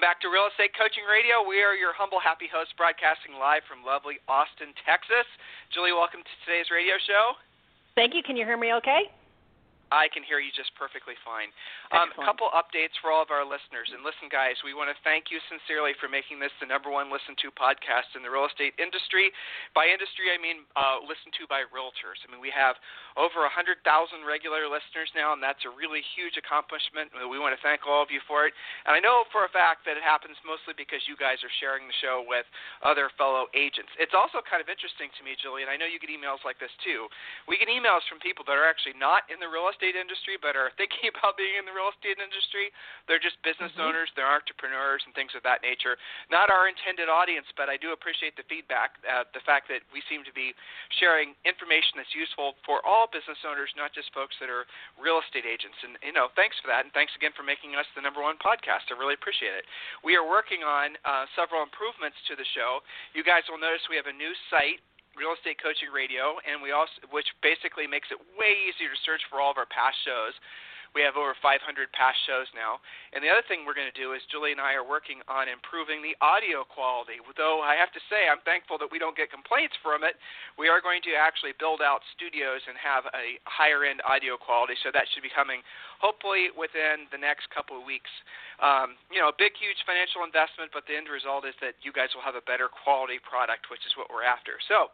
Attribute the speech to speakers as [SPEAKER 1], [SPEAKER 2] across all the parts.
[SPEAKER 1] Welcome back to Real Estate Coaching Radio. We are your humble, happy hosts broadcasting live from lovely Austin, Texas. Julie, welcome to today's radio show.
[SPEAKER 2] Thank you. Can you hear me okay?
[SPEAKER 1] I can hear you just perfectly fine. Um, a couple updates for all of our listeners. And listen, guys, we want to thank you sincerely for making this the number one listened to podcast in the real estate industry. By industry, I mean uh, listened to by realtors. I mean, we have over 100,000 regular listeners now, and that's a really huge accomplishment. We want to thank all of you for it. And I know for a fact that it happens mostly because you guys are sharing the show with other fellow agents. It's also kind of interesting to me, Julie, and I know you get emails like this too. We get emails from people that are actually not in the real estate estate industry but are thinking about being in the real estate industry. They're just business mm-hmm. owners, they're entrepreneurs, and things of that nature. Not our intended audience, but I do appreciate the feedback, uh, the fact that we seem to be sharing information that's useful for all business owners, not just folks that are real estate agents. And, you know, thanks for that, and thanks again for making us the number one podcast. I really appreciate it. We are working on uh, several improvements to the show. You guys will notice we have a new site Real Estate Coaching Radio, and we also, which basically makes it way easier to search for all of our past shows. We have over 500 past shows now. And the other thing we're going to do is Julie and I are working on improving the audio quality. Though I have to say, I'm thankful that we don't get complaints from it. We are going to actually build out studios and have a higher end audio quality. So that should be coming hopefully within the next couple of weeks. Um, you know, a big, huge financial investment, but the end result is that you guys will have a better quality product, which is what we're after. So,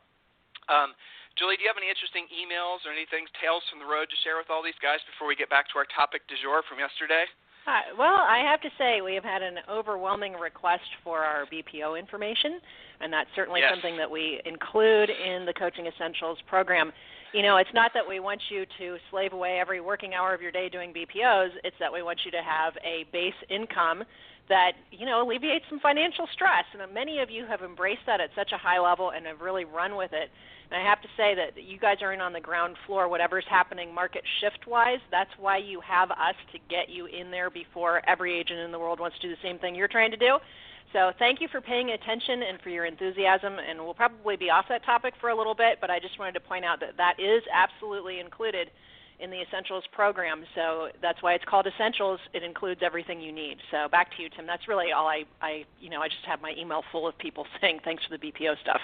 [SPEAKER 1] um, Julie, do you have any interesting emails or anything, tales from the road to share with all these guys before we get back to our topic du jour from yesterday?
[SPEAKER 2] Hi. Well, I have to say we have had an overwhelming request for our BPO information, and that's certainly
[SPEAKER 1] yes.
[SPEAKER 2] something that we include in the Coaching Essentials program. You know, it's not that we want you to slave away every working hour of your day doing BPOs, it's that we want you to have a base income that you know alleviates some financial stress and many of you have embraced that at such a high level and have really run with it and I have to say that you guys are in on the ground floor, whatever's happening market shift wise. That's why you have us to get you in there before every agent in the world wants to do the same thing you're trying to do. So thank you for paying attention and for your enthusiasm. And we'll probably be off that topic for a little bit, but I just wanted to point out that that is absolutely included in the Essentials program. So that's why it's called Essentials. It includes everything you need. So back to you, Tim. That's really all I, I you know, I just have my email full of people saying thanks for the BPO stuff.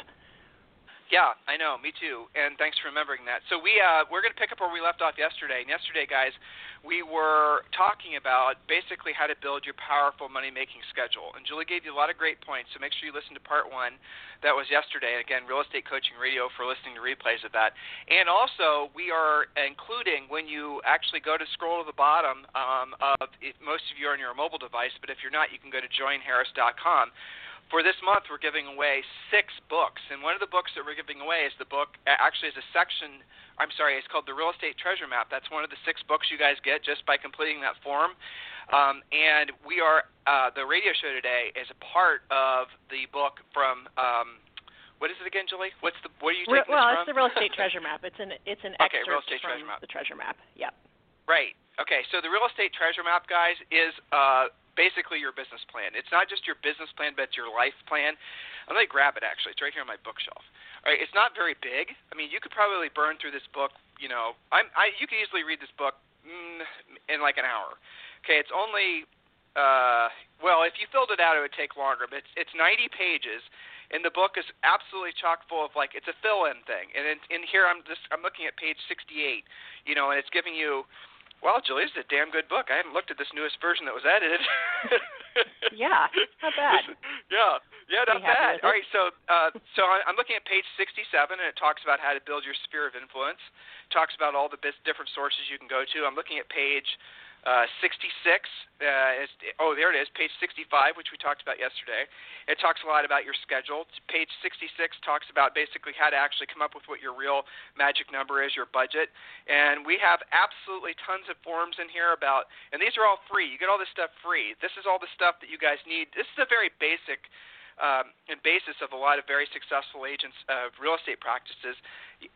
[SPEAKER 1] Yeah, I know. Me too. And thanks for remembering that. So we uh, we're going to pick up where we left off yesterday. And yesterday, guys, we were talking about basically how to build your powerful money making schedule. And Julie gave you a lot of great points. So make sure you listen to part one. That was yesterday. And again, Real Estate Coaching Radio for listening to replays of that. And also, we are including when you actually go to scroll to the bottom um, of if most of you are on your mobile device, but if you're not, you can go to joinharris.com for this month, we're giving away six books, and one of the books that we're giving away is the book. Actually, is a section. I'm sorry, it's called the Real Estate Treasure Map. That's one of the six books you guys get just by completing that form. Um, and we are uh, the radio show today is a part of the book from. Um, what is it again, Julie? What's the what are you taking
[SPEAKER 2] Well,
[SPEAKER 1] it's
[SPEAKER 2] the Real Estate Treasure Map. It's an it's an
[SPEAKER 1] okay,
[SPEAKER 2] excerpt
[SPEAKER 1] Real Estate
[SPEAKER 2] from
[SPEAKER 1] Treasure Map.
[SPEAKER 2] the Treasure Map. Yep.
[SPEAKER 1] Right. Okay. So the Real Estate Treasure Map, guys, is uh, basically your business plan. It's not just your business plan, but it's your life plan. I'm going to grab it actually. It's right here on my bookshelf. All right, it's not very big. I mean, you could probably burn through this book. You know, I'm, I you could easily read this book mm, in like an hour. Okay, it's only uh, well, if you filled it out, it would take longer. But it's it's 90 pages, and the book is absolutely chock full of like it's a fill-in thing. And in, in here, I'm just I'm looking at page 68. You know, and it's giving you well, Julie, this is a damn good book. I haven't looked at this newest version that was edited.
[SPEAKER 2] yeah, not bad.
[SPEAKER 1] yeah, yeah, not bad. All right, so uh, so I'm looking at page 67, and it talks about how to build your sphere of influence. It talks about all the different sources you can go to. I'm looking at page uh, 66. Uh, oh, there it is, page 65, which we talked about yesterday. It talks a lot about your schedule. Page 66 talks about basically how to actually come up with what your real magic number is, your budget. And we have absolutely tons of forms in here about, and these are all free. You get all this stuff free. This is all the stuff that you guys need. This is a very basic um, basis of a lot of very successful agents of real estate practices.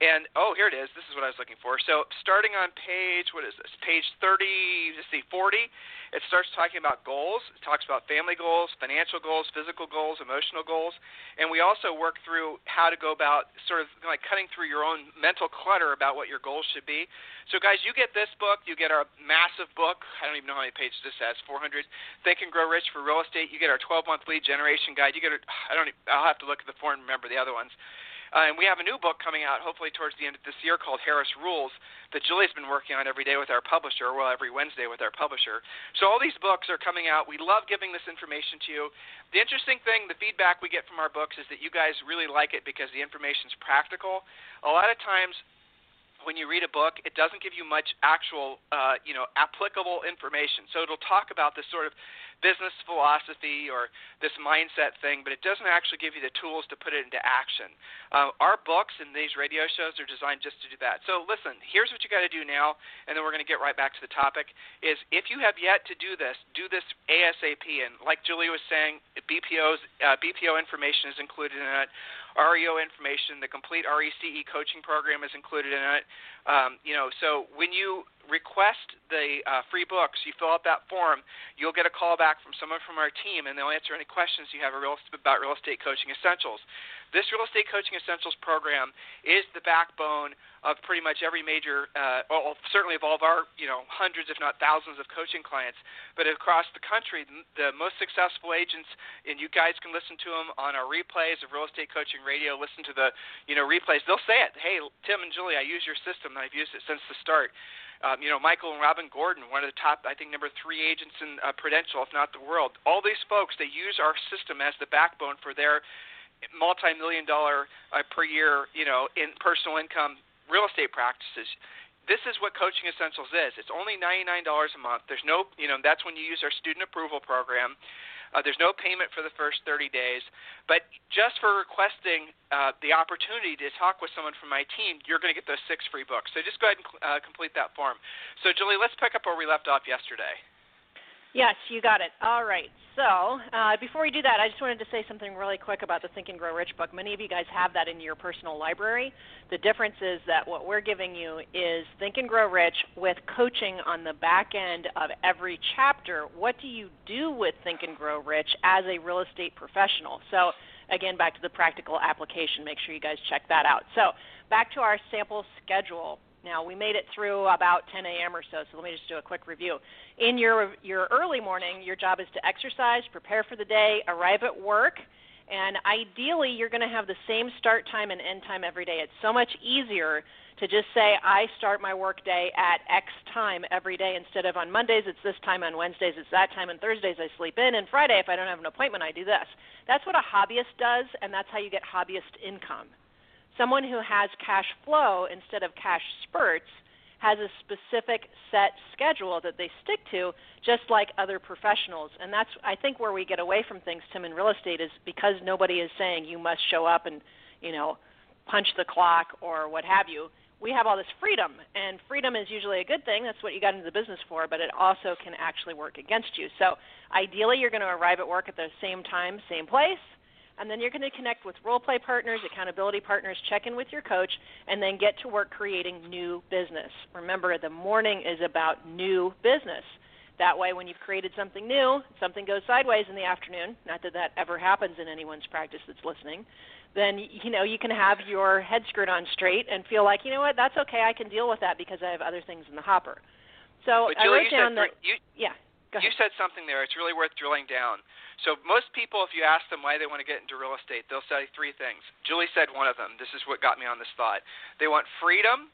[SPEAKER 1] And oh, here it is. This is what I was looking for. So starting on page what is this? Page 30. Let's see, 40. It starts talking about goals. It talks about family goals, financial goals, physical goals, emotional goals, and we also work through how to go about sort of like cutting through your own mental clutter about what your goals should be. So, guys, you get this book. You get our massive book. I don't even know how many pages this has. 400. Think and Grow Rich for Real Estate. You get our 12-month lead generation guide. You get. A, I don't. I'll have to look at the form remember the other ones. Uh, and we have a new book coming out hopefully towards the end of this year called Harris Rules that Julie's been working on every day with our publisher, well, every Wednesday with our publisher. So all these books are coming out. We love giving this information to you. The interesting thing, the feedback we get from our books is that you guys really like it because the information's practical. A lot of times when you read a book, it doesn't give you much actual, uh, you know, applicable information. So it'll talk about this sort of business philosophy or this mindset thing, but it doesn't actually give you the tools to put it into action. Uh, our books and these radio shows are designed just to do that. So listen, here's what you got to do now, and then we're going to get right back to the topic. Is if you have yet to do this, do this ASAP. And like Julie was saying, BPO's uh, BPO information is included in it. REO information, the complete RECE coaching program is included in it. Um, you know, so when you request the uh, free books, you fill out that form, you'll get a call back from someone from our team, and they'll answer any questions you have about real estate coaching essentials. This Real Estate Coaching Essentials program is the backbone of pretty much every major, uh, well, certainly of all of our, you know, hundreds if not thousands of coaching clients, but across the country, the most successful agents, and you guys can listen to them on our replays of Real Estate Coaching Radio. Listen to the, you know, replays. They'll say it. Hey, Tim and Julie, I use your system, I've used it since the start. Um, you know, Michael and Robin Gordon, one of the top, I think, number three agents in uh, Prudential, if not the world. All these folks, they use our system as the backbone for their multi-million dollar uh, per year, you know, in personal income real estate practices. This is what Coaching Essentials is. It's only $99 a month. There's no, you know, that's when you use our student approval program. Uh, there's no payment for the first 30 days, but just for requesting uh, the opportunity to talk with someone from my team, you're going to get those six free books. So just go ahead and uh, complete that form. So, Julie, let's pick up where we left off yesterday.
[SPEAKER 2] Yes, you got it. All right. So, uh, before we do that, I just wanted to say something really quick about the Think and Grow Rich book. Many of you guys have that in your personal library. The difference is that what we're giving you is Think and Grow Rich with coaching on the back end of every chapter. What do you do with Think and Grow Rich as a real estate professional? So, again, back to the practical application. Make sure you guys check that out. So, back to our sample schedule. Now we made it through about 10 a.m. or so, so let me just do a quick review. In your your early morning, your job is to exercise, prepare for the day, arrive at work, and ideally you're going to have the same start time and end time every day. It's so much easier to just say I start my work day at X time every day instead of on Mondays it's this time, on Wednesdays it's that time, and Thursdays I sleep in, and Friday if I don't have an appointment I do this. That's what a hobbyist does, and that's how you get hobbyist income. Someone who has cash flow instead of cash spurts has a specific set schedule that they stick to, just like other professionals. And that's, I think, where we get away from things, Tim, in real estate is because nobody is saying you must show up and, you know, punch the clock or what have you. We have all this freedom, and freedom is usually a good thing. That's what you got into the business for, but it also can actually work against you. So, ideally, you're going to arrive at work at the same time, same place and then you're going to connect with role play partners, accountability partners, check in with your coach, and then get to work creating new business. Remember, the morning is about new business. That way, when you've created something new, something goes sideways in the afternoon. Not that that ever happens in anyone's practice that's listening. Then you know you can have your head screwed on straight and feel like you know what that's okay. I can deal with that because I have other things in the hopper. So
[SPEAKER 1] Julie,
[SPEAKER 2] I wrote down
[SPEAKER 1] that
[SPEAKER 2] you, yeah.
[SPEAKER 1] You said something there. It's really worth drilling down. So most people, if you ask them why they want to get into real estate, they'll say three things. Julie said one of them. This is what got me on this thought. They want freedom.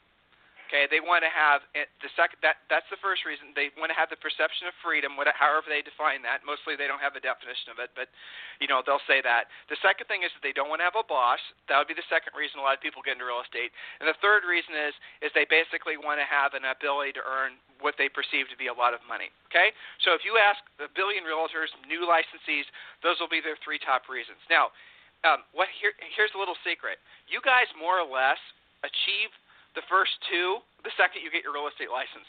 [SPEAKER 1] Okay, they want to have the second. That that's the first reason they want to have the perception of freedom, whatever, however they define that. Mostly they don't have a definition of it, but you know they'll say that. The second thing is that they don't want to have a boss. That would be the second reason a lot of people get into real estate. And the third reason is is they basically want to have an ability to earn what they perceive to be a lot of money. Okay, so if you ask a billion realtors, new licensees, those will be their three top reasons. Now, um, what here, here's a little secret. You guys more or less achieve the first two the second you get your real estate license.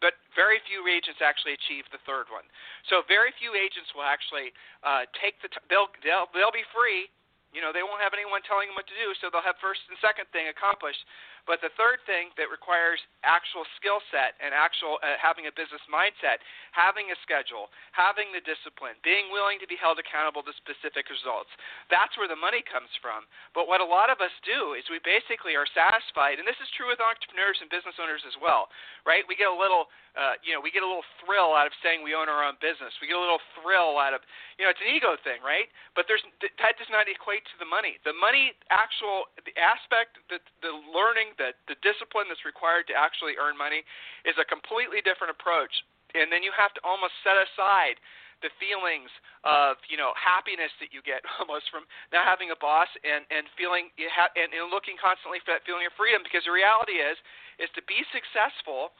[SPEAKER 1] but very few agents actually achieve the third one. So very few agents will actually uh, take the t- they'll they'll they'll be free. You know, they won't have anyone telling them what to do, so they'll have first and second thing accomplished. But the third thing that requires actual skill set and actual uh, having a business mindset, having a schedule, having the discipline, being willing to be held accountable to specific results. That's where the money comes from. But what a lot of us do is we basically are satisfied, and this is true with entrepreneurs and business owners as well, right? We get a little uh, you know, we get a little thrill out of saying we own our own business. We get a little thrill out of, you know, it's an ego thing, right? But there's that does not equate to the money. The money, actual, the aspect, the the learning, the the discipline that's required to actually earn money, is a completely different approach. And then you have to almost set aside the feelings of you know happiness that you get almost from not having a boss and and feeling and, and looking constantly for that feeling of freedom because the reality is is to be successful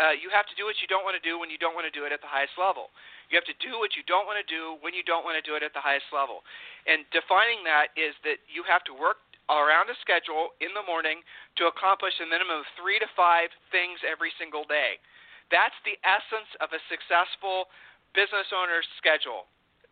[SPEAKER 1] uh, you have to do what you don't want to do when you don't want to do it at the highest level. You have to do what you don't want to do when you don't want to do it at the highest level. And defining that is that you have to work around a schedule in the morning to accomplish a minimum of three to five things every single day. That's the essence of a successful business owner's schedule.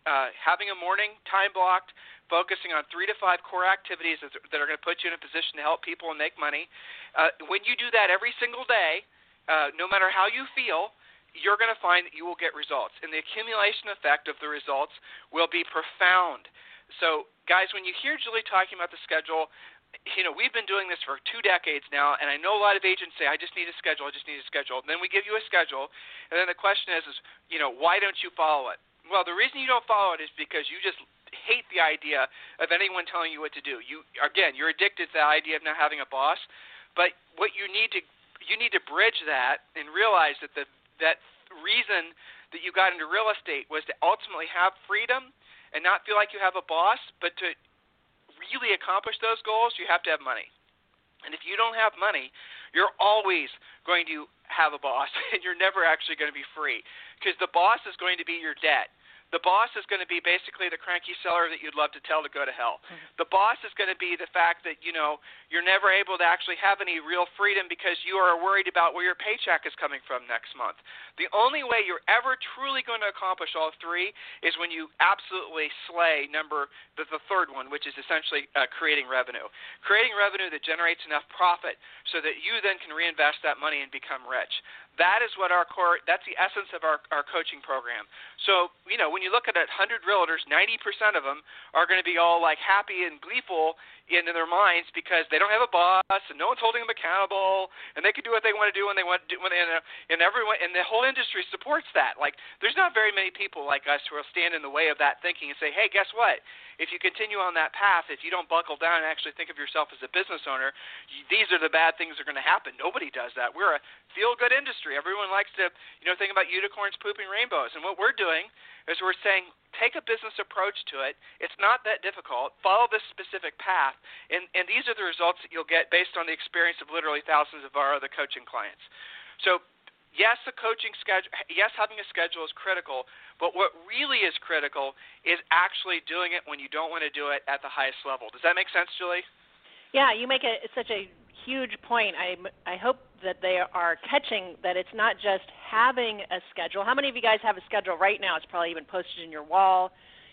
[SPEAKER 1] Uh, having a morning time blocked, focusing on three to five core activities that are going to put you in a position to help people and make money. Uh, when you do that every single day, uh, no matter how you feel, you're going to find that you will get results. And the accumulation effect of the results will be profound. So, guys, when you hear Julie talking about the schedule, you know, we've been doing this for two decades now, and I know a lot of agents say, I just need a schedule, I just need a schedule. And then we give you a schedule, and then the question is, is, you know, why don't you follow it? Well, the reason you don't follow it is because you just hate the idea of anyone telling you what to do. You again, you're addicted to the idea of not having a boss. But what you need to you need to bridge that and realize that the that reason that you got into real estate was to ultimately have freedom and not feel like you have a boss, but to really accomplish those goals, you have to have money. And if you don't have money, you're always going to have a boss and you're never actually going to be free because the boss is going to be your debt. The boss is going to be basically the cranky seller that you'd love to tell to go to hell. Mm-hmm. The boss is going to be the fact that you know you're never able to actually have any real freedom because you are worried about where your paycheck is coming from next month. The only way you're ever truly going to accomplish all three is when you absolutely slay number the, the third one, which is essentially uh, creating revenue. Creating revenue that generates enough profit so that you then can reinvest that money and become rich. That is what our core, that's the essence of our, our coaching program. So, you know, when you look at 100 realtors, 90% of them are going to be all like happy and gleeful in their minds because they don't have a boss and no one's holding them accountable and they can do what they want to do when they want to do when they, and, everyone and the whole industry supports that. Like there's not very many people like us who will stand in the way of that thinking and say hey guess what? If you continue on that path if you don't buckle down and actually think of yourself as a business owner these are the bad things that are going to happen. Nobody does that. We're a feel good industry. Everyone likes to you know think about unicorns pooping rainbows. And what we're doing is we're saying take a business approach to it. It's not that difficult. Follow this specific path, and, and these are the results that you'll get based on the experience of literally thousands of our other coaching clients. So, yes, the coaching schedule, yes, having a schedule is critical, but what really is critical is actually doing it when you don't want to do it at the highest level. Does that make sense, Julie?
[SPEAKER 2] Yeah, you make it such a huge point. I I hope that they are catching that it's not just having a schedule. How many of you guys have a schedule right now? It's probably even posted in your wall.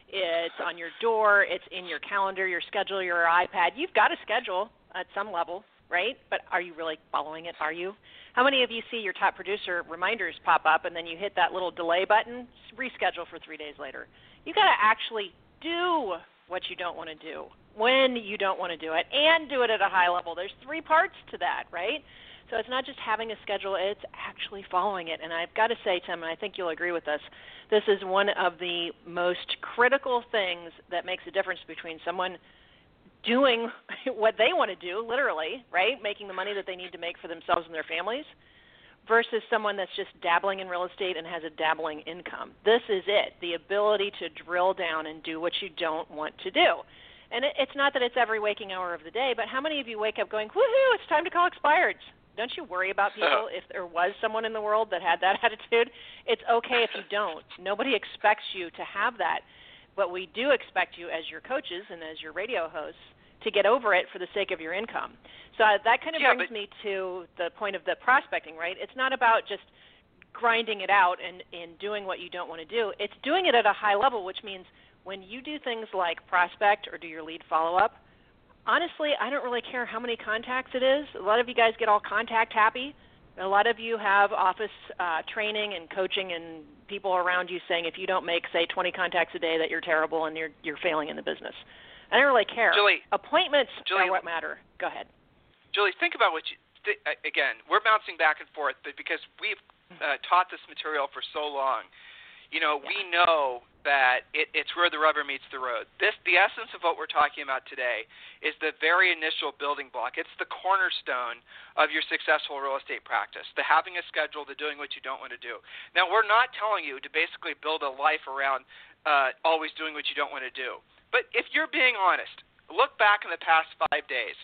[SPEAKER 2] It's on your door. It's in your calendar, your schedule, your iPad. You've got a schedule at some level, right? But are you really following it? Are you? How many of you see your top producer reminders pop up and then you hit that little delay button, reschedule for three days later? You've got to actually do what you don't want to do when you don't want to do it and do it at a high level. There's three parts to that, right? So it's not just having a schedule, it's actually following it. And I've got to say, Tim, and I think you'll agree with this, this is one of the most critical things that makes a difference between someone doing what they want to do, literally, right? Making the money that they need to make for themselves and their families, versus someone that's just dabbling in real estate and has a dabbling income. This is it the ability to drill down and do what you don't want to do. And it, it's not that it's every waking hour of the day, but how many of you wake up going, woohoo, it's time to call expireds? Don't you worry about people if there was someone in the world that had that attitude? It's okay if you don't. Nobody expects you to have that. But we do expect you as your coaches and as your radio hosts to get over it for the sake of your income. So uh, that kind of
[SPEAKER 1] yeah,
[SPEAKER 2] brings
[SPEAKER 1] but...
[SPEAKER 2] me to the point of the prospecting, right? It's not about just grinding it out and, and doing what you don't want to do. It's doing it at a high level, which means when you do things like prospect or do your lead follow up, honestly, I don't really care how many contacts it is. A lot of you guys get all contact happy. A lot of you have office uh, training and coaching and people around you saying if you don't make say 20 contacts a day that you're terrible and you're you're failing in the business. I don't really care.
[SPEAKER 1] Julie,
[SPEAKER 2] appointments
[SPEAKER 1] Julie,
[SPEAKER 2] are what matter. Go ahead.
[SPEAKER 1] Julie, think about what you th- again. We're bouncing back and forth, but because we've uh, taught this material for so long, you know, yeah. we know that it, it's where the rubber meets the road. This, the essence of what we're talking about today, is the very initial building block. It's the cornerstone of your successful real estate practice. The having a schedule, the doing what you don't want to do. Now, we're not telling you to basically build a life around uh, always doing what you don't want to do. But if you're being honest, look back in the past five days.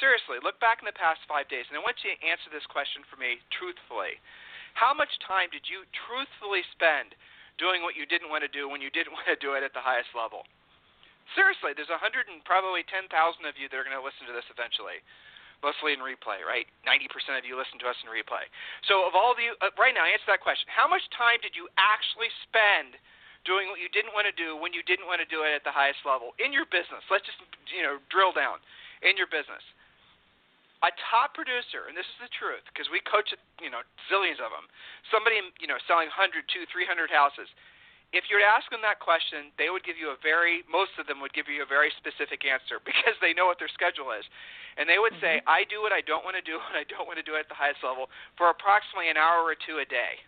[SPEAKER 1] Seriously, look back in the past five days, and I want you to answer this question for me truthfully. How much time did you truthfully spend doing what you didn't want to do when you didn't want to do it at the highest level. Seriously, there's 100 and probably 10,000 of you that are going to listen to this eventually, mostly in replay, right? 90% of you listen to us in replay. So, of all of you, uh, right now, answer that question. How much time did you actually spend doing what you didn't want to do when you didn't want to do it at the highest level in your business? Let's just, you know, drill down in your business a top producer, and this is the truth, because we coach, you know, zillions of them. Somebody, you know, selling 100, 200, 300 houses. If you were to ask them that question, they would give you a very, most of them would give you a very specific answer because they know what their schedule is. And they would say,
[SPEAKER 2] mm-hmm.
[SPEAKER 1] I do what I don't want to do, and I don't want to do it at the highest level for approximately an hour or two a day.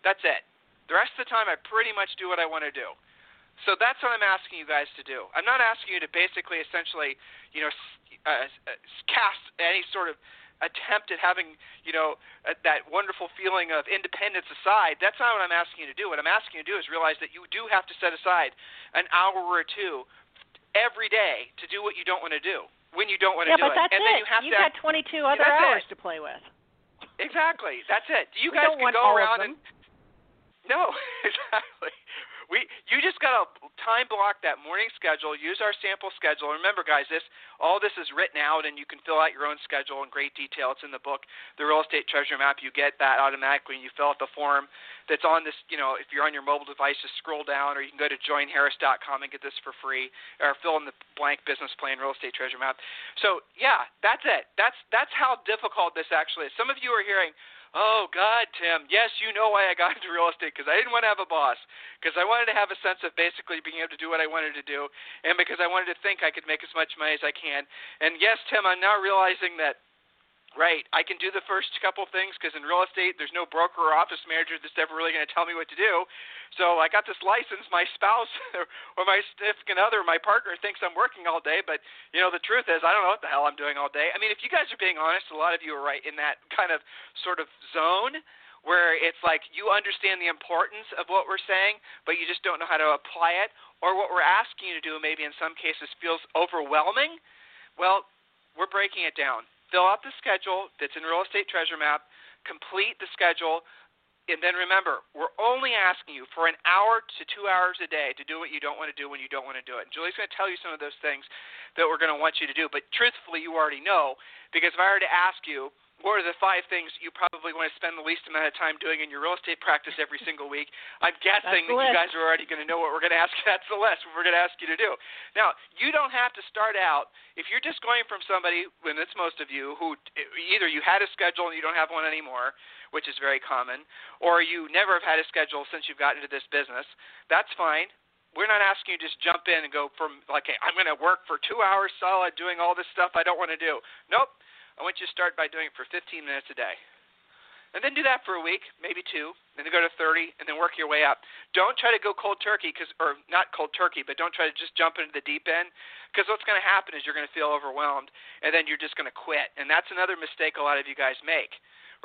[SPEAKER 1] That's it. The rest of the time, I pretty much do what I want to do. So that's what I'm asking you guys to do. I'm not asking you to basically, essentially, you know, uh, uh, cast any sort of attempt at having, you know, uh, that wonderful feeling of independence aside. That's not what I'm asking you to do. What I'm asking you to do is realize that you do have to set aside an hour or two every day to do what you don't want to do when you don't want
[SPEAKER 2] yeah,
[SPEAKER 1] to do
[SPEAKER 2] it.
[SPEAKER 1] it.
[SPEAKER 2] and
[SPEAKER 1] it.
[SPEAKER 2] then
[SPEAKER 1] you have
[SPEAKER 2] You've
[SPEAKER 1] to
[SPEAKER 2] got 22 other hours
[SPEAKER 1] it.
[SPEAKER 2] to play with.
[SPEAKER 1] Exactly. That's it. You
[SPEAKER 2] we
[SPEAKER 1] guys can go around and no, exactly we you just got to time block that morning schedule use our sample schedule. Remember guys this all this is written out and you can fill out your own schedule in great detail. It's in the book the real estate treasure map. You get that automatically and you fill out the form that's on this you know if you're on your mobile device just scroll down or you can go to joinharris.com and get this for free or fill in the blank business plan real estate treasure map. So yeah that's it. That's that's how difficult this actually is. Some of you are hearing Oh God, Tim. Yes, you know why I got into real estate because I didn't want to have a boss, because I wanted to have a sense of basically being able to do what I wanted to do, and because I wanted to think I could make as much money as I can. And yes, Tim, I'm now realizing that Right. I can do the first couple things because in real estate, there's no broker or office manager that's ever really going to tell me what to do. So I got this license. My spouse or my significant other, my partner, thinks I'm working all day, but you know the truth is I don't know what the hell I'm doing all day. I mean, if you guys are being honest, a lot of you are right in that kind of sort of zone where it's like you understand the importance of what we're saying, but you just don't know how to apply it, or what we're asking you to do maybe in some cases feels overwhelming. Well, we're breaking it down fill out the schedule that's in Real Estate Treasure Map, complete the schedule, and then remember, we're only asking you for an hour to two hours a day to do what you don't want to do when you don't want to do it. And Julie's going to tell you some of those things that we're going to want you to do. But truthfully, you already know because if I were to ask you, what are the five things you probably want to spend the least amount of time doing in your real estate practice every single week? I'm guessing that you guys are already going to know what we're going to ask. That's the list. We're going to ask you to do. Now, you don't have to start out if you're just going from somebody, when it's most of you, who either you had a schedule and you don't have one anymore, which is very common, or you never have had a schedule since you've gotten into this business. That's fine we're not asking you to just jump in and go from like hey, I'm going to work for two hours solid doing all this stuff I don't want to do. Nope. I want you to start by doing it for 15 minutes a day. And then do that for a week, maybe two, and then go to 30, and then work your way up. Don't try to go cold turkey, cause, or not cold turkey, but don't try to just jump into the deep end, because what's going to happen is you're going to feel overwhelmed, and then you're just going to quit. And that's another mistake a lot of you guys make,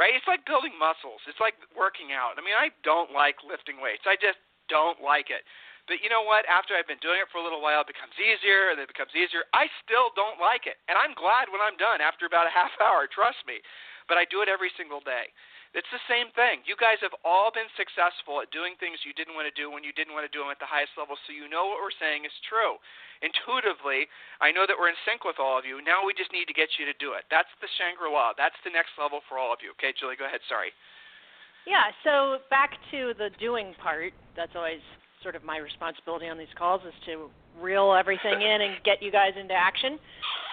[SPEAKER 1] right? It's like building muscles. It's like working out. I mean, I don't like lifting weights. I just don't like it. But you know what? After I've been doing it for a little while, it becomes easier, and it becomes easier. I still don't like it, and I'm glad when I'm done after about a half hour. Trust me. But I do it every single day. It's the same thing. You guys have all been successful at doing things you didn't want to do when you didn't want to do them at the highest level, so you know what we're saying is true. Intuitively, I know that we're in sync with all of you. Now we just need to get you to do it. That's the Shangri La. That's the next level for all of you. Okay, Julie, go ahead. Sorry.
[SPEAKER 2] Yeah, so back to the doing part. That's always sort of my responsibility on these calls is to reel everything in and get you guys into action.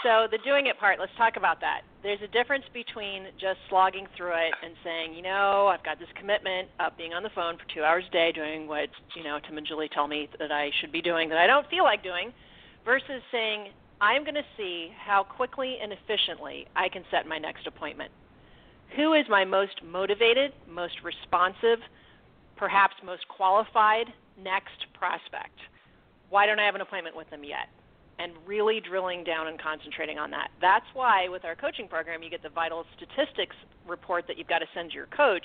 [SPEAKER 2] So the doing it part, let's talk about that. There's a difference between just slogging through it and saying, you know, I've got this commitment of being on the phone for two hours a day doing what, you know, Tim and Julie tell me that I should be doing that I don't feel like doing, versus saying, I'm going to see how quickly and efficiently I can set my next appointment. Who is my most motivated, most responsive, perhaps most qualified next prospect? Why don't I have an appointment with them yet? And really drilling down and concentrating on that. That's why with our coaching program, you get the vital statistics report that you've got to send your coach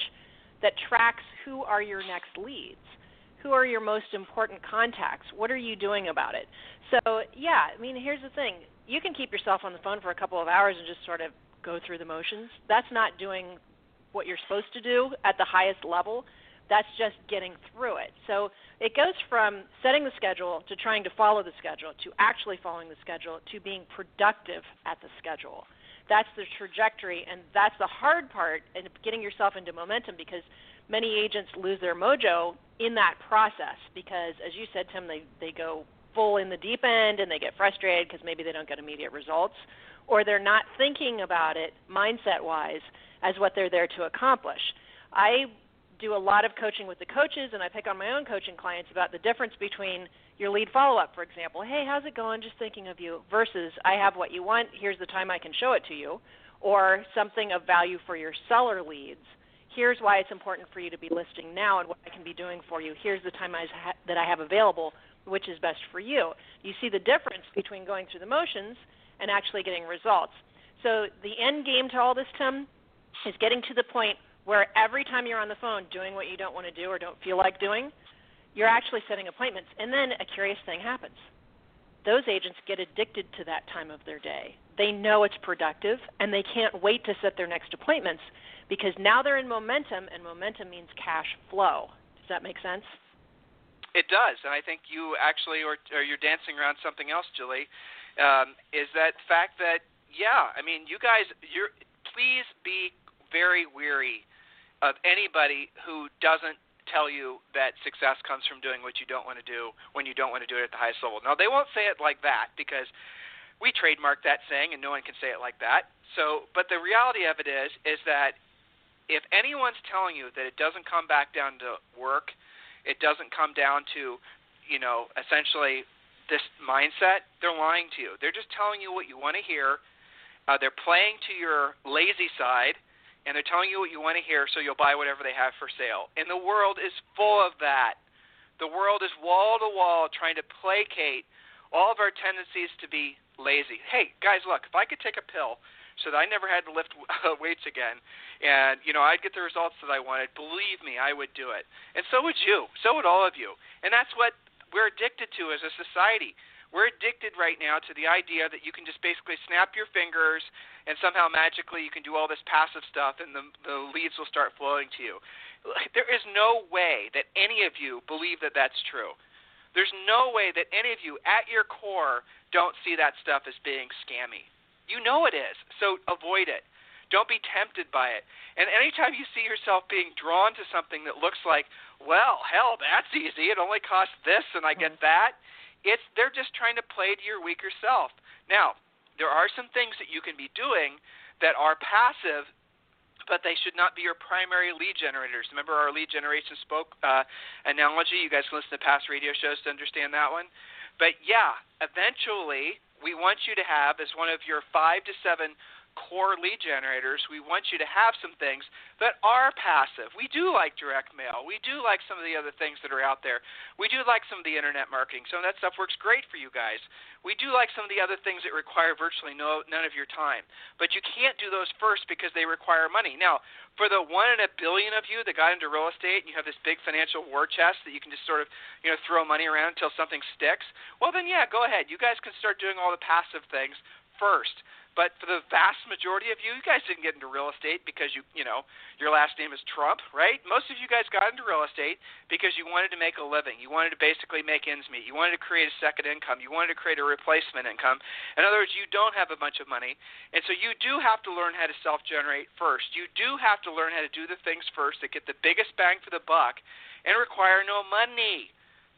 [SPEAKER 2] that tracks who are your next leads. Who are your most important contacts? What are you doing about it? So, yeah, I mean, here's the thing. You can keep yourself on the phone for a couple of hours and just sort of go through the motions. That's not doing what you're supposed to do at the highest level. That's just getting through it. So it goes from setting the schedule to trying to follow the schedule to actually following the schedule to being productive at the schedule. That's the trajectory, and that's the hard part in getting yourself into momentum because many agents lose their mojo in that process because, as you said, Tim, they, they go full in the deep end and they get frustrated because maybe they don't get immediate results or they're not thinking about it mindset wise as what they're there to accomplish. I do a lot of coaching with the coaches and I pick on my own coaching clients about the difference between your lead follow up, for example. Hey, how's it going? Just thinking of you, versus I have what you want, here's the time I can show it to you, or something of value for your seller leads. Here's why it's important for you to be listing now and what I can be doing for you. Here's the time I ha- that I have available, which is best for you. You see the difference between going through the motions and actually getting results. So the end game to all this, Tim, is getting to the point where every time you're on the phone doing what you don't want to do or don't feel like doing, you're actually setting appointments. And then a curious thing happens. Those agents get addicted to that time of their day. They know it's productive and they can't wait to set their next appointments because now they're in momentum and momentum means cash flow. Does that make sense?
[SPEAKER 1] It does, and I think you actually, or, or you're dancing around something else, Julie um, is that fact that yeah, I mean, you guys, you're please be very weary of anybody who doesn't tell you that success comes from doing what you don't want to do when you don't want to do it at the highest level. Now, they won't say it like that because we trademark that saying and no one can say it like that. So, but the reality of it is is that if anyone's telling you that it doesn't come back down to work, it doesn't come down to, you know, essentially this mindset, they're lying to you. They're just telling you what you want to hear. Uh, they're playing to your lazy side, and they're telling you what you want to hear so you'll buy whatever they have for sale. And the world is full of that. The world is wall to wall trying to placate all of our tendencies to be lazy. Hey, guys, look, if I could take a pill so that I never had to lift uh, weights again, and you know I'd get the results that I wanted. Believe me, I would do it, and so would you. So would all of you. And that's what we're addicted to as a society. We're addicted right now to the idea that you can just basically snap your fingers and somehow magically you can do all this passive stuff and the, the leads will start flowing to you. There is no way that any of you believe that that's true. There's no way that any of you at your core don't see that stuff as being scammy. You know it is, so avoid it. Don't be tempted by it. And anytime you see yourself being drawn to something that looks like, well, hell, that's easy. It only costs this and I get mm-hmm. that. It's they're just trying to play to your weaker self. Now, there are some things that you can be doing that are passive but they should not be your primary lead generators. Remember our lead generation spoke uh, analogy? You guys can listen to past radio shows to understand that one. But yeah, eventually we want you to have as one of your five to seven core lead generators, we want you to have some things that are passive. We do like direct mail. We do like some of the other things that are out there. We do like some of the internet marketing. Some of that stuff works great for you guys. We do like some of the other things that require virtually no none of your time. But you can't do those first because they require money. Now, for the one in a billion of you that got into real estate and you have this big financial war chest that you can just sort of, you know, throw money around until something sticks, well then yeah, go ahead. You guys can start doing all the passive things first But for the vast majority of you, you guys didn't get into real estate because you, you know, your last name is Trump, right? Most of you guys got into real estate because you wanted to make a living. You wanted to basically make ends meet. You wanted to create a second income. You wanted to create a replacement income. In other words, you don't have a bunch of money, and so you do have to learn how to self-generate first. You do have to learn how to do the things first that get the biggest bang for the buck and require no money.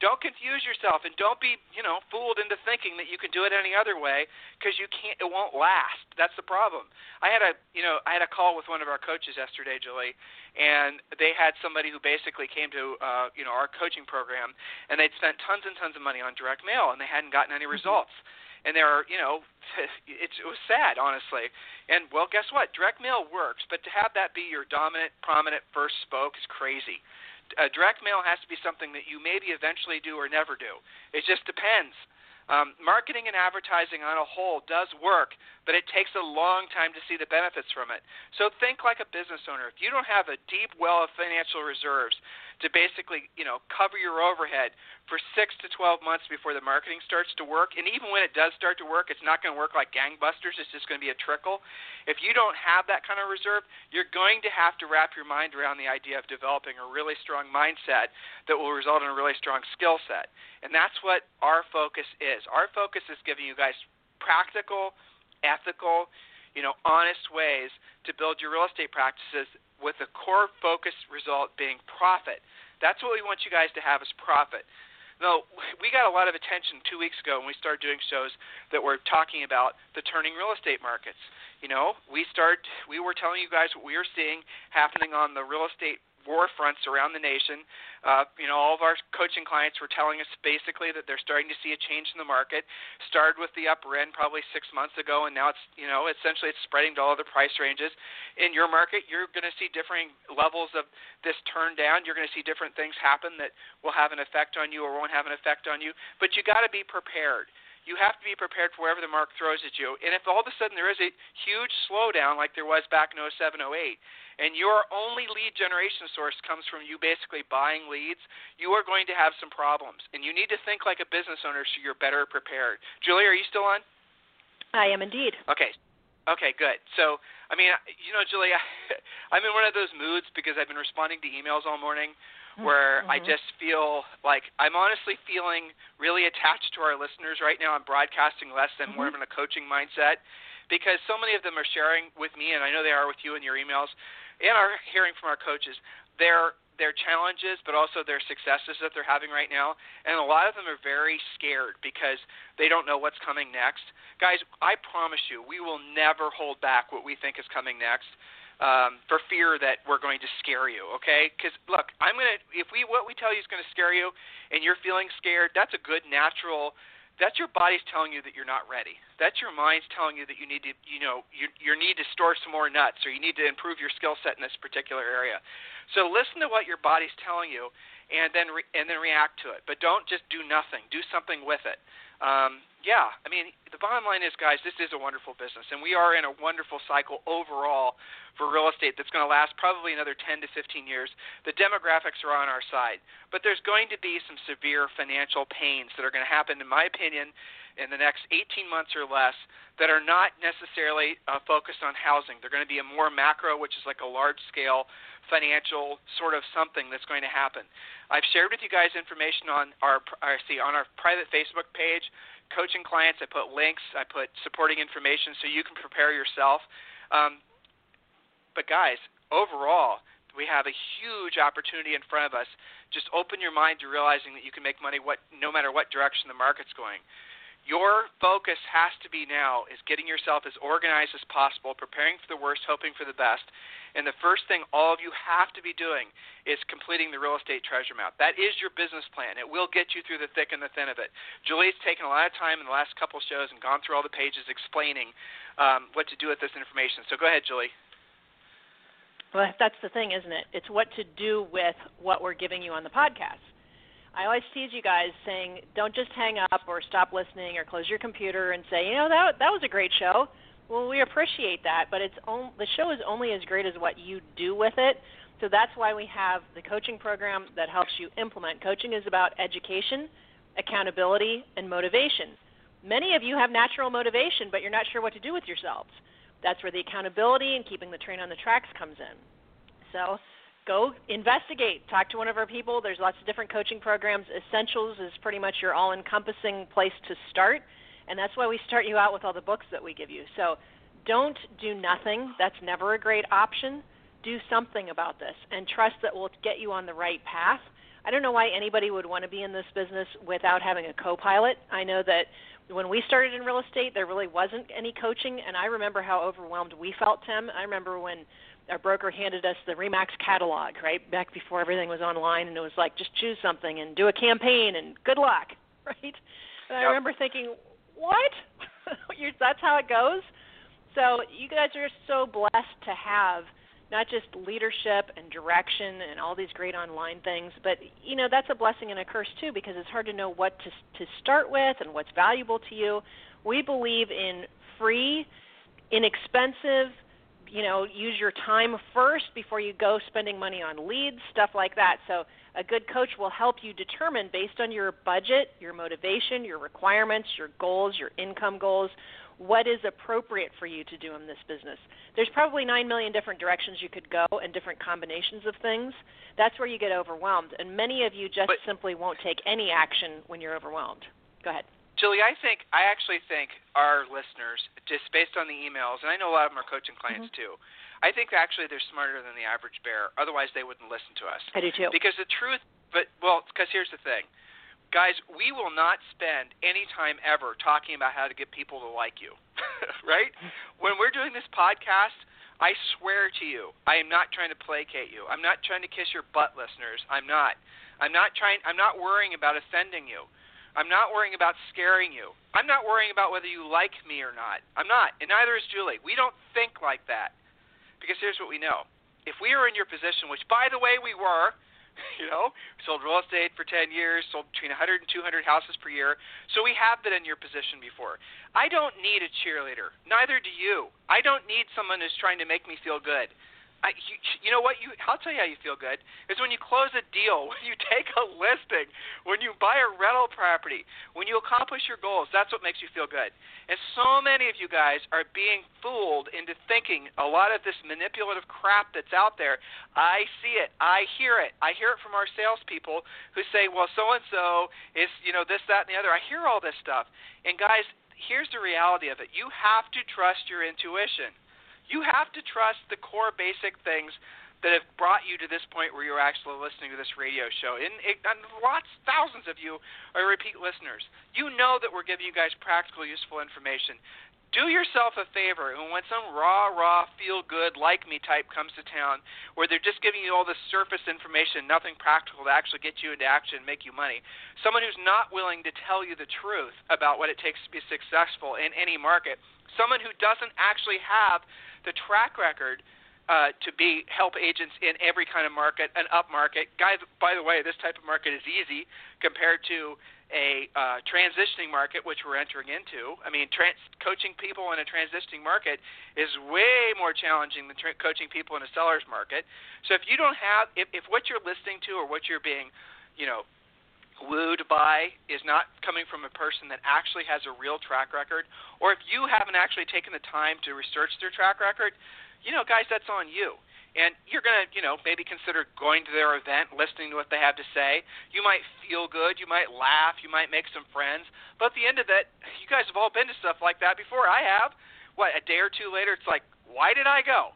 [SPEAKER 1] Don't confuse yourself and don't be, you know, fooled into thinking that you can do it any other way because you can't. It won't last. That's the problem. I had a, you know, I had a call with one of our coaches yesterday, Julie, and they had somebody who basically came to, uh, you know, our coaching program, and they'd spent tons and tons of money on direct mail, and they hadn't gotten any mm-hmm. results. And there are, you know, it's, it was sad, honestly. And well, guess what? Direct mail works, but to have that be your dominant, prominent first spoke is crazy uh, direct mail has to be something that you maybe eventually do or never do. It just depends. Um, marketing and advertising on a whole does work, but it takes a long time to see the benefits from it. So think like a business owner. If you don't have a deep well of financial reserves to basically, you know, cover your overhead for six to 12 months before the marketing starts to work, and even when it does start to work, it's not going to work like gangbusters. It's just going to be a trickle. If you don't have that kind of reserve, you're going to have to wrap your mind around the idea of developing a really strong mindset that will result in a really strong skill set. And that's what our focus is. Our focus is giving you guys practical, ethical, you know, honest ways to build your real estate practices with the core focus result being profit. That's what we want you guys to have is profit. Now, we got a lot of attention two weeks ago when we started doing shows that were talking about the turning real estate markets. You know, we start we were telling you guys what we were seeing happening on the real estate war fronts around the nation. Uh, you know, all of our coaching clients were telling us basically that they're starting to see a change in the market. Started with the upper end probably six months ago, and now it's you know essentially it's spreading to all the price ranges. In your market, you're going to see differing levels of this turn down. You're going to see different things happen that will have an effect on you or won't have an effect on you. But you got to be prepared you have to be prepared for wherever the market throws at you. And if all of a sudden there is a huge slowdown like there was back in 07, 08, and your only lead generation source comes from you basically buying leads, you are going to have some problems. And you need to think like a business owner so you're better prepared. Julie, are you still on?
[SPEAKER 2] I am indeed.
[SPEAKER 1] Okay. Okay, good. So, I mean, you know, Julie, I, I'm in one of those moods because I've been responding to emails all morning mm-hmm. where mm-hmm. I just feel like I'm honestly feeling really attached to our listeners right now. I'm broadcasting less than mm-hmm. more of in a coaching mindset because so many of them are sharing with me, and I know they are with you in your emails, and are hearing from our coaches their their challenges, but also their successes that they're having right now. And a lot of them are very scared because they don't know what's coming next. Guys, I promise you, we will never hold back what we think is coming next. Um, for fear that we're going to scare you, okay? Because look, I'm gonna if we what we tell you is going to scare you, and you're feeling scared, that's a good natural that's your body's telling you that you're not ready. That's your mind's telling you that you need to, you know, you, you need to store some more nuts or you need to improve your skill set in this particular area. So listen to what your body's telling you, and then re, and then react to it. But don't just do nothing. Do something with it. Um, yeah, I mean, the bottom line is, guys, this is a wonderful business, and we are in a wonderful cycle overall for real estate that's going to last probably another 10 to 15 years. The demographics are on our side, but there's going to be some severe financial pains that are going to happen, in my opinion, in the next 18 months or less that are not necessarily uh, focused on housing. They're going to be a more macro, which is like a large scale financial sort of something that's going to happen. I've shared with you guys information on our I see on our private Facebook page coaching clients. I put links. I put supporting information so you can prepare yourself. Um, but guys, overall, we have a huge opportunity in front of us. Just open your mind to realizing that you can make money what, no matter what direction the market's going. Your focus has to be now is getting yourself as organized as possible, preparing for the worst, hoping for the best. And the first thing all of you have to be doing is completing the real estate treasure map. That is your business plan. It will get you through the thick and the thin of it. Julie's taken a lot of time in the last couple shows and gone through all the pages explaining um, what to do with this information. So go ahead, Julie.
[SPEAKER 2] Well, that's the thing, isn't it? It's what to do with what we're giving you on the podcast. I always tease you guys saying, don't just hang up or stop listening or close your computer and say, you know, that that was a great show. Well, we appreciate that, but it's on, the show is only as great as what you do with it. So that's why we have the coaching program that helps you implement. Coaching is about education, accountability, and motivation. Many of you have natural motivation, but you're not sure what to do with yourselves. That's where the accountability and keeping the train on the tracks comes in. So go investigate. Talk to one of our people. There's lots of different coaching programs. Essentials is pretty much your all encompassing place to start. And that's why we start you out with all the books that we give you. So don't do nothing. That's never a great option. Do something about this and trust that we'll get you on the right path. I don't know why anybody would want to be in this business without having a co pilot. I know that when we started in real estate, there really wasn't any coaching, and I remember how overwhelmed we felt, Tim. I remember when our broker handed us the Remax catalog, right, back before everything was online, and it was like, just choose something and do a campaign and good luck, right? And I remember thinking, what? That's how it goes? So you guys are so blessed to have – not just leadership and direction and all these great online things, but you know that's a blessing and a curse too because it's hard to know what to to start with and what's valuable to you. We believe in free, inexpensive, you know, use your time first before you go spending money on leads, stuff like that. So a good coach will help you determine based on your budget, your motivation, your requirements, your goals, your income goals, what is appropriate for you to do in this business. There's probably 9 million different directions you could go and different combinations of things. That's where you get overwhelmed. And many of you just but, simply won't take any action when you're overwhelmed. Go ahead.
[SPEAKER 1] Julie, I think I actually think our listeners, just based on the emails, and I know a lot of them are coaching clients mm-hmm. too. I think actually they're smarter than the average bear. Otherwise, they wouldn't listen to us.
[SPEAKER 2] I do too.
[SPEAKER 1] Because the truth, but well, because here's the thing guys, we will not spend any time ever talking about how to get people to like you, right? When we're doing this podcast, I swear to you, I am not trying to placate you. I'm not trying to kiss your butt, listeners. I'm not. I'm not trying. I'm not worrying about offending you. I'm not worrying about scaring you. I'm not worrying about whether you like me or not. I'm not, and neither is Julie. We don't think like that because here's what we know. If we were in your position, which by the way we were, You know, sold real estate for 10 years, sold between 100 and 200 houses per year. So we have been in your position before. I don't need a cheerleader. Neither do you. I don't need someone who's trying to make me feel good. I, you, you know what? You, I'll tell you how you feel good. Is when you close a deal, when you take a listing, when you buy a rental property, when you accomplish your goals. That's what makes you feel good. And so many of you guys are being fooled into thinking a lot of this manipulative crap that's out there. I see it. I hear it. I hear it from our salespeople who say, "Well, so and so is, you know, this, that, and the other." I hear all this stuff. And guys, here's the reality of it. You have to trust your intuition. You have to trust the core basic things that have brought you to this point where you're actually listening to this radio show. And, it, and lots, thousands of you are repeat listeners. You know that we're giving you guys practical, useful information. Do yourself a favor, and when some raw, raw, feel good, like me type comes to town, where they're just giving you all this surface information, nothing practical to actually get you into action and make you money, someone who's not willing to tell you the truth about what it takes to be successful in any market, someone who doesn't actually have the track record uh, to be help agents in every kind of market, an up market. Guys, by the way, this type of market is easy compared to a uh, transitioning market, which we're entering into. I mean, trans- coaching people in a transitioning market is way more challenging than tra- coaching people in a seller's market. So if you don't have, if, if what you're listening to or what you're being, you know, wooed by is not coming from a person that actually has a real track record, or if you haven't actually taken the time to research their track record, you know, guys, that's on you. And you're to, you know, maybe consider going to their event, listening to what they have to say. You might feel good. You might laugh. You might make some friends. But at the end of it, you guys have all been to stuff like that before. I have. What, a day or two later, it's like, why did I go?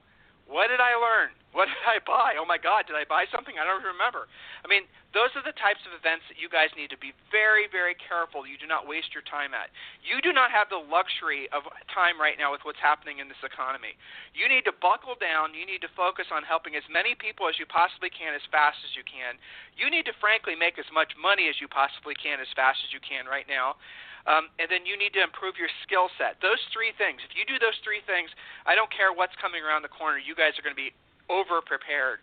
[SPEAKER 1] What did I learn? What did I buy? Oh my God, did I buy something? I don't remember. I mean, those are the types of events that you guys need to be very, very careful you do not waste your time at. You do not have the luxury of time right now with what's happening in this economy. You need to buckle down. You need to focus on helping as many people as you possibly can as fast as you can. You need to, frankly, make as much money as you possibly can as fast as you can right now. Um, and then you need to improve your skill set. Those three things. If you do those three things, I don't care what's coming around the corner. You guys are going to be over prepared.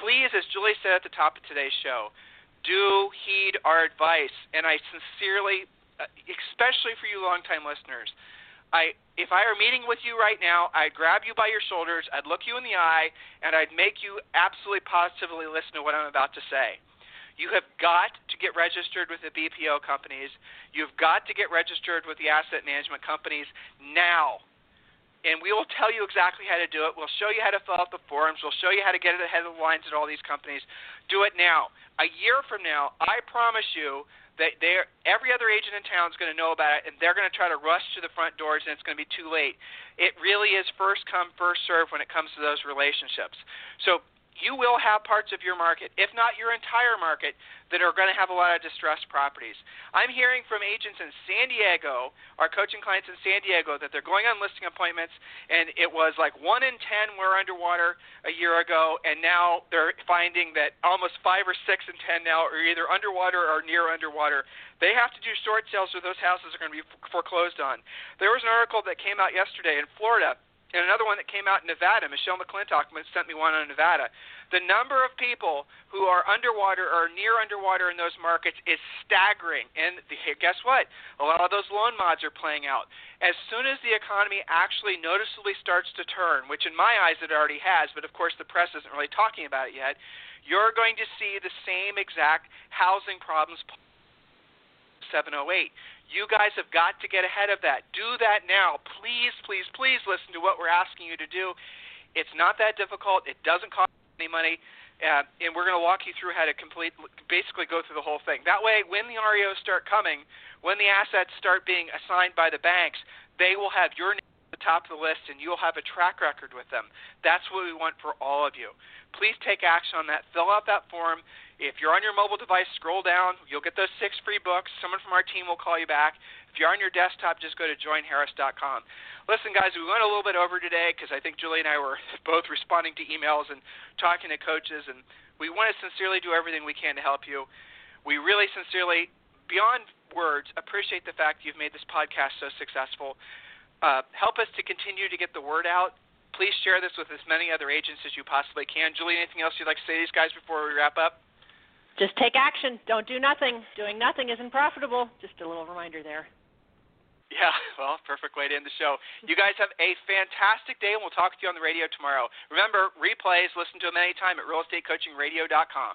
[SPEAKER 1] Please, as Julie said at the top of today's show, do heed our advice. And I sincerely, uh, especially for you longtime listeners, I if I were meeting with you right now, I'd grab you by your shoulders, I'd look you in the eye, and I'd make you absolutely positively listen to what I'm about to say. You have got get registered with the BPO companies. You've got to get registered with the asset management companies now. And we will tell you exactly how to do it. We'll show you how to fill out the forms. We'll show you how to get ahead of the lines at all these companies. Do it now. A year from now, I promise you that every other agent in town is going to know about it, and they're going to try to rush to the front doors, and it's going to be too late. It really is first come, first serve when it comes to those relationships. So you will have parts of your market, if not your entire market, that are going to have a lot of distressed properties. I'm hearing from agents in San Diego, our coaching clients in San Diego, that they're going on listing appointments, and it was like one in ten were underwater a year ago, and now they're finding that almost five or six in ten now are either underwater or near underwater. They have to do short sales, or those houses are going to be foreclosed on. There was an article that came out yesterday in Florida and another one that came out in Nevada. Michelle McClintock sent me one on Nevada. The number of people who are underwater or near underwater in those markets is staggering. And the, guess what? A lot of those loan mods are playing out. As soon as the economy actually noticeably starts to turn, which in my eyes it already has, but of course the press isn't really talking about it yet, you're going to see the same exact housing problems 708. You guys have got to get ahead of that. Do that now. Please, please, please listen to what we're asking you to do. It's not that difficult. It doesn't cost any money. Uh, and we're going to walk you through how to complete, basically go through the whole thing. That way, when the REOs start coming, when the assets start being assigned by the banks, they will have your name the top of the list, and you'll have a track record with them. That's what we want for all of you. Please take action on that. Fill out that form. If you're on your mobile device, scroll down. You'll get those six free books. Someone from our team will call you back. If you're on your desktop, just go to joinharris.com. Listen, guys, we went a little bit over today because I think Julie and I were both responding to emails and talking to coaches, and we want to sincerely do everything we can to help you. We really sincerely, beyond words, appreciate the fact you've made this podcast so successful. Uh, help us to continue to get the word out. Please share this with as many other agents as you possibly can. Julie, anything else you'd like to say to these guys before we wrap up?
[SPEAKER 2] Just take action. Don't do nothing. Doing nothing isn't profitable. Just a little reminder there.
[SPEAKER 1] Yeah, well, perfect way to end the show. You guys have a fantastic day, and we'll talk to you on the radio tomorrow. Remember, replays, listen to them anytime at realestatecoachingradio.com.